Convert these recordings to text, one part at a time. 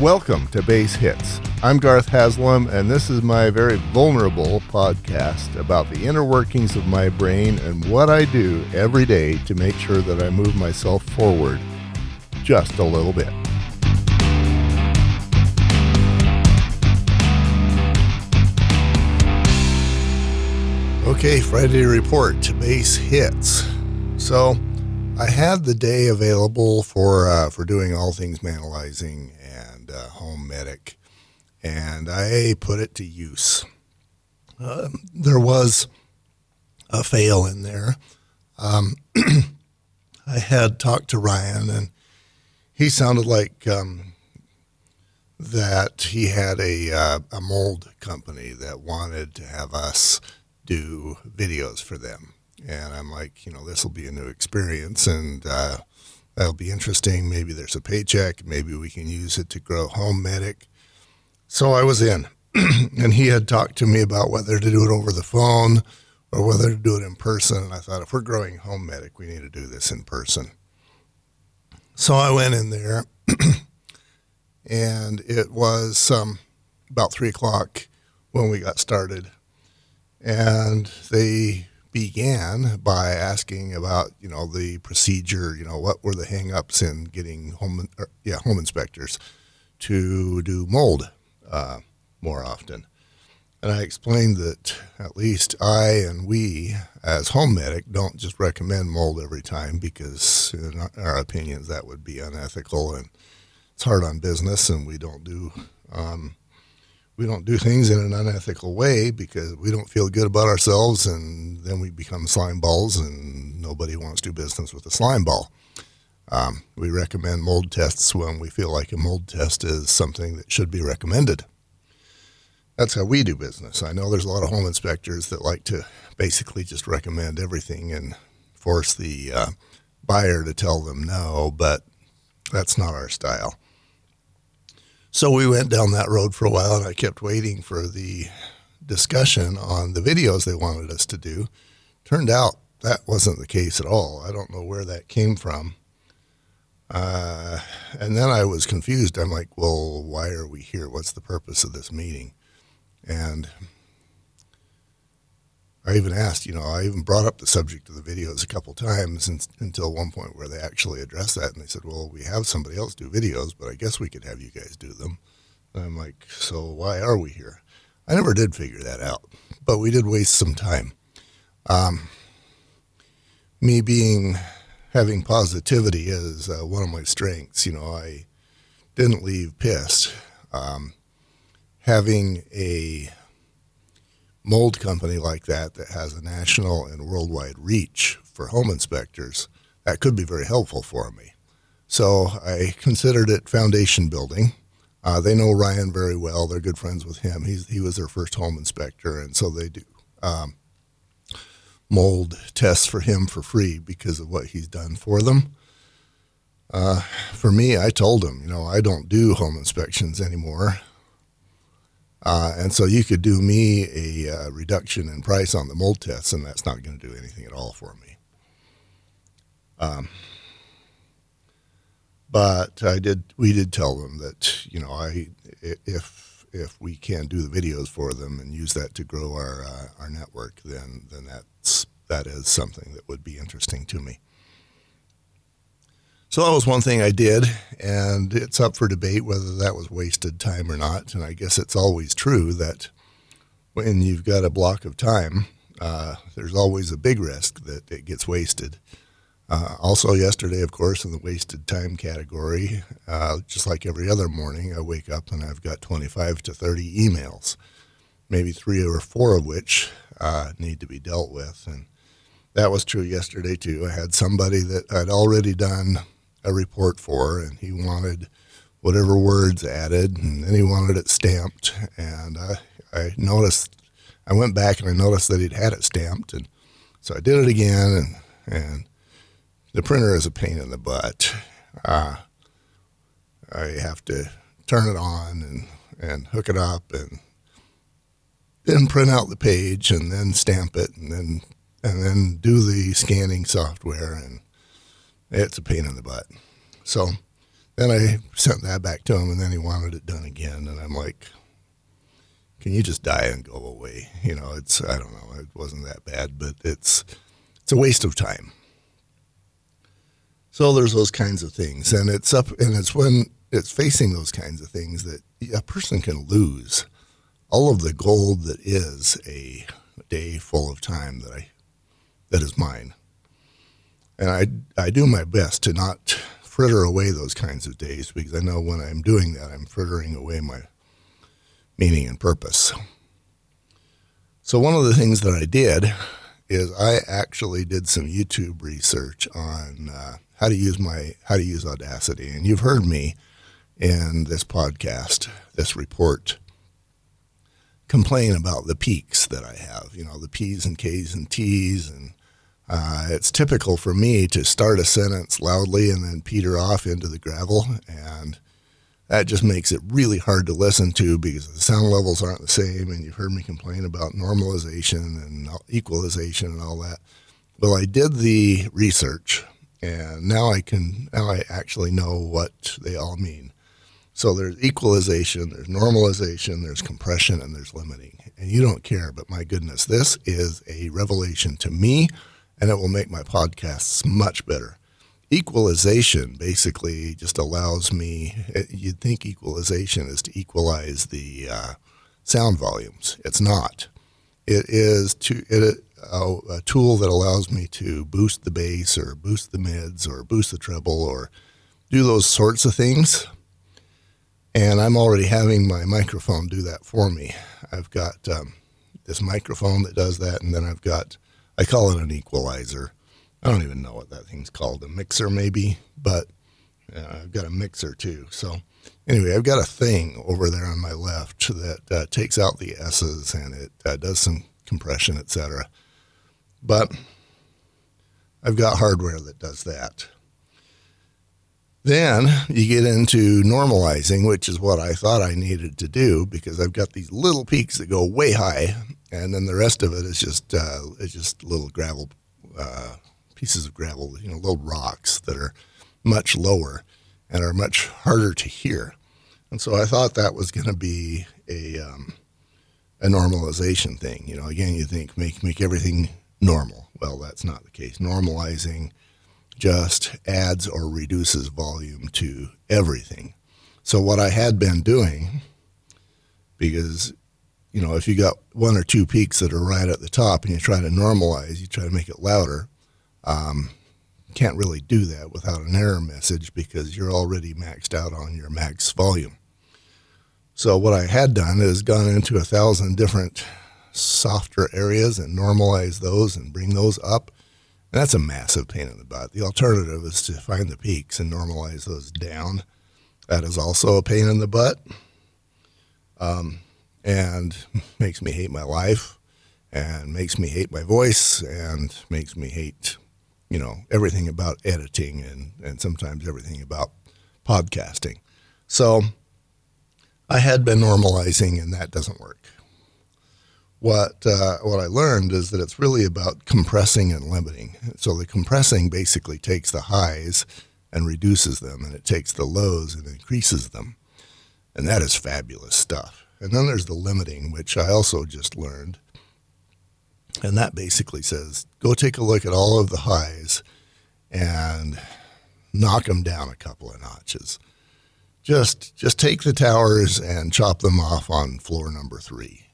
Welcome to Base Hits. I'm Garth Haslam, and this is my very vulnerable podcast about the inner workings of my brain and what I do every day to make sure that I move myself forward just a little bit. Okay, Friday report to Base Hits. So, I had the day available for uh, for doing all things manalizing and uh, home medic, and I put it to use. Uh, there was a fail in there. Um, I had talked to Ryan, and he sounded like um, that he had a uh, a mold company that wanted to have us do videos for them and I'm like, you know, this will be a new experience and uh, that'll be interesting. Maybe there's a paycheck. Maybe we can use it to grow home medic. So I was in, and he had talked to me about whether to do it over the phone or whether to do it in person. And I thought, if we're growing home medic, we need to do this in person. So I went in there, and it was um, about three o'clock when we got started. And they began by asking about you know the procedure you know what were the hangups in getting home or, yeah home inspectors to do mold uh, more often. And I explained that at least I and we as home medic don't just recommend mold every time because in our opinions that would be unethical and it's hard on business and we don't do um, we don't do things in an unethical way because we don't feel good about ourselves and then we become slime balls and nobody wants to do business with a slime ball. Um, we recommend mold tests when we feel like a mold test is something that should be recommended. That's how we do business. I know there's a lot of home inspectors that like to basically just recommend everything and force the uh, buyer to tell them no, but that's not our style. So we went down that road for a while, and I kept waiting for the discussion on the videos they wanted us to do. Turned out that wasn't the case at all. I don't know where that came from. Uh, and then I was confused. I'm like, well, why are we here? What's the purpose of this meeting? And I even asked, you know, I even brought up the subject of the videos a couple times until one point where they actually addressed that. And they said, well, we have somebody else do videos, but I guess we could have you guys do them. And I'm like, so why are we here? I never did figure that out, but we did waste some time. Um, me being having positivity is uh, one of my strengths. You know, I didn't leave pissed. Um, having a mold company like that that has a national and worldwide reach for home inspectors, that could be very helpful for me. So I considered it foundation building. Uh, they know Ryan very well. They're good friends with him. He's, he was their first home inspector, and so they do um, mold tests for him for free because of what he's done for them. Uh, for me, I told him, you know, I don't do home inspections anymore. Uh, and so you could do me a uh, reduction in price on the mold tests, and that's not going to do anything at all for me. Um, but I did. We did tell them that you know I if if we can do the videos for them and use that to grow our uh, our network, then then that's that is something that would be interesting to me. So that was one thing I did, and it's up for debate whether that was wasted time or not. And I guess it's always true that when you've got a block of time, uh, there's always a big risk that it gets wasted. Uh, also, yesterday, of course, in the wasted time category, uh, just like every other morning, I wake up and I've got 25 to 30 emails, maybe three or four of which uh, need to be dealt with. And that was true yesterday, too. I had somebody that I'd already done a report for, and he wanted whatever words added, and then he wanted it stamped. And I, I noticed, I went back and I noticed that he'd had it stamped, and so I did it again, and and the printer is a pain in the butt. Uh, I have to turn it on and and hook it up, and then print out the page, and then stamp it, and then and then do the scanning software and it's a pain in the butt. So then I sent that back to him, and then he wanted it done again, and I'm like, can you just die and go away? You know, it's I don't know, it wasn't that bad, but it's it's a waste of time. So there's those kinds of things, and it's up, and it's when it's facing those kinds of things that a person can lose all of the gold that is a day full of time that I that is mine. And I I do my best to not fritter away those kinds of days because I know when I'm doing that I'm frittering away my meaning and purpose. So one of the things that I did is I actually did some YouTube research on uh, how to use my how to use Audacity, and you've heard me in this podcast, this report, complain about the peaks that I have. You know, the P's and K's and T's, and uh, it's typical for me to start a sentence loudly and then peter off into the gravel, and that just makes it really hard to listen to because the sound levels aren't the same. And you've heard me complain about normalization and equalization and all that. Well, I did the research, and now I can now I actually know what they all mean. So there's equalization, there's normalization, there's compression, and there's limiting. And you don't care, but my goodness, this is a revelation to me, and it will make my podcasts much better. Equalization basically just allows me, you'd think equalization is to equalize the uh, sound volumes. It's not. It is to, it, a, a tool that allows me to boost the bass or boost the mids or boost the treble or do those sorts of things and I'm already having my microphone do that for me. I've got um, this microphone that does that, and then I've got, I call it an equalizer. I don't even know what that thing's called, a mixer maybe, but uh, I've got a mixer too. So anyway, I've got a thing over there on my left that uh, takes out the S's and it uh, does some compression, etc. But I've got hardware that does that. Then you get into normalizing, which is what I thought I needed to do because I've got these little peaks that go way high, and then the rest of it is just uh, it's just little gravel uh, pieces of gravel, you know, little rocks that are much lower and are much harder to hear. And so I thought that was going to be a um, a normalization thing. You know, again, you think make make everything normal. Well, that's not the case. Normalizing just adds or reduces volume to everything. So what I had been doing, because you know, if you got one or two peaks that are right at the top and you try to normalize, you try to make it louder, um, can't really do that without an error message because you're already maxed out on your max volume. So what I had done is gone into a thousand different softer areas and normalize those and bring those up and that's a massive pain in the butt. The alternative is to find the peaks and normalize those down. That is also a pain in the butt um, and makes me hate my life and makes me hate my voice and makes me hate, you know, everything about editing and, and sometimes everything about podcasting. So I had been normalizing and that doesn't work what uh, what I learned is that it's really about compressing and limiting. So the compressing basically takes the highs and reduces them, and it takes the lows and increases them, and that is fabulous stuff. And then there's the limiting, which I also just learned, and that basically says go take a look at all of the highs and knock them down a couple of notches. Just just take the towers and chop them off on floor number three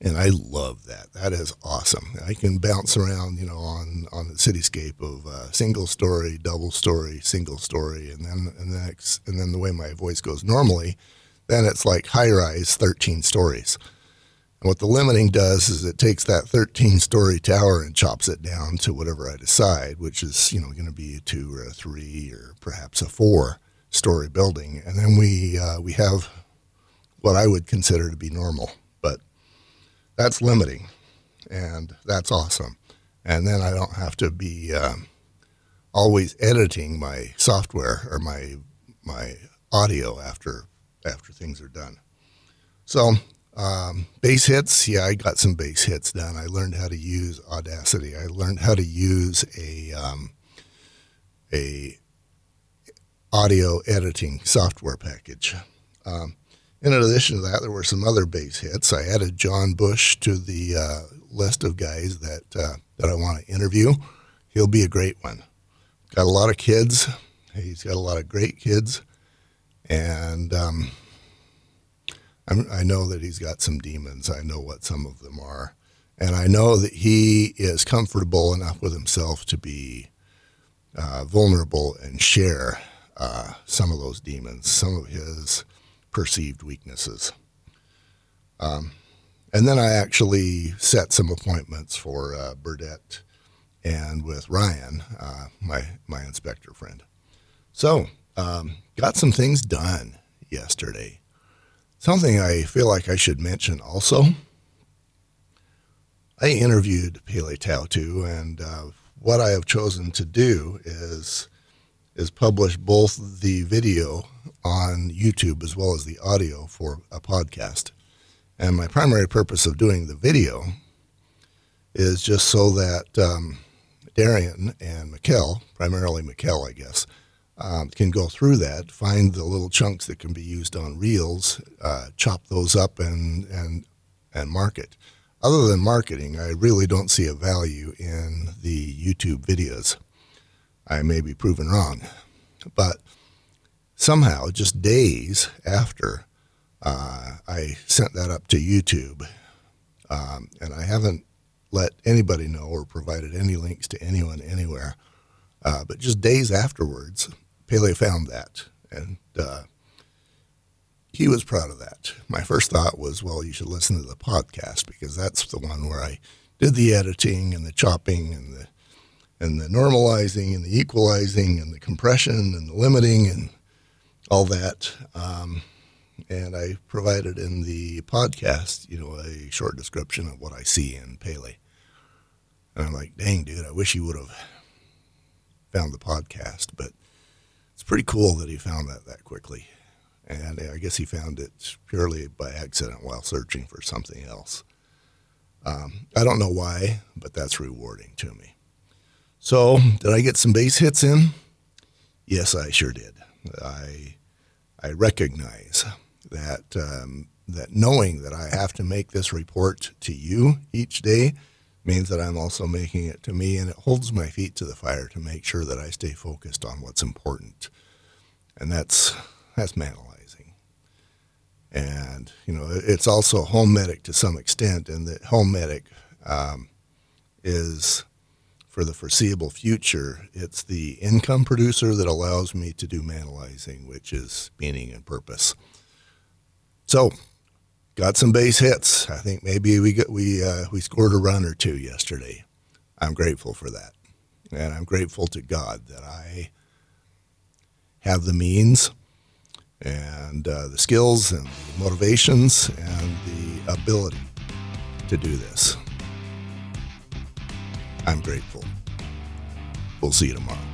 and I love that. That is awesome. I can bounce around, you know, on on the cityscape of uh, single story, double story, single story, and then and the next, and then the way my voice goes normally, then it's like high rise, thirteen stories. And what the limiting does is it takes that 13 story tower and chops it down to whatever I decide, which is, you know, going to be a two or a three or perhaps a four story building. And then we, uh, we have what I would consider to be normal but that's limiting, and that's awesome. And then I don't have to be um, always editing my software or my my audio after after things are done. So um, base hits, yeah, I got some base hits done. I learned how to use Audacity. I learned how to use a um, a audio editing software package. Um, in addition to that, there were some other base hits. I added John Bush to the uh, list of guys that uh, that I want to interview. He'll be a great one. Got a lot of kids. He's got a lot of great kids, and um, i know that he's got some demons. I know what some of them are, and I know that he is comfortable enough with himself to be uh, vulnerable and share uh, some of those demons, some of his perceived weaknesses. Um, and then I actually set some appointments for uh, Burdette and with Ryan, uh, my my inspector friend. So um, got some things done yesterday. Something I feel like I should mention also. I interviewed Pele Tautu, and uh, what I have chosen to do is is publish both the video on YouTube as well as the audio for a podcast. And my primary purpose of doing the video is just so that um, Darian and Mikkel, primarily Mikkel, I guess, um, can go through that, find the little chunks that can be used on reels, uh, chop those up, and and and market. Other than marketing, I really don't see a value in the YouTube videos. I may be proven wrong, but somehow, just days after uh, I sent that up to YouTube, um, and I haven't let anybody know or provided any links to anyone anywhere. Uh, but just days afterwards, Pele found that, and uh, he was proud of that. My first thought was, well, you should listen to the podcast because that's the one where I did the editing and the chopping and the and the normalizing and the equalizing and the compression and the limiting and all that. Um, and I provided in the podcast, you know, a short description of what I see in Pele. And I'm like, dang, dude, I wish you would have found the podcast, but it's pretty cool that he found that that quickly. And I guess he found it purely by accident while searching for something else. Um, I don't know why, but that's rewarding to me. So, did I get some base hits in? Yes, I sure did. I I recognize that um, that knowing that I have to make this report to you each day means that I'm also making it to me, and it holds my feet to the fire to make sure that I stay focused on what's important, and that's that's manalizing. And you know, it's also home medic to some extent, and that home medic um, is for the foreseeable future, it's the income producer that allows me to do manalizing, which is meaning and purpose. So, got some base hits. I think maybe we got, we uh, we scored a run or two yesterday. I'm grateful for that, and I'm grateful to God that I have the means and uh, the skills and the motivations and the ability to do this. I'm grateful. We'll see you tomorrow.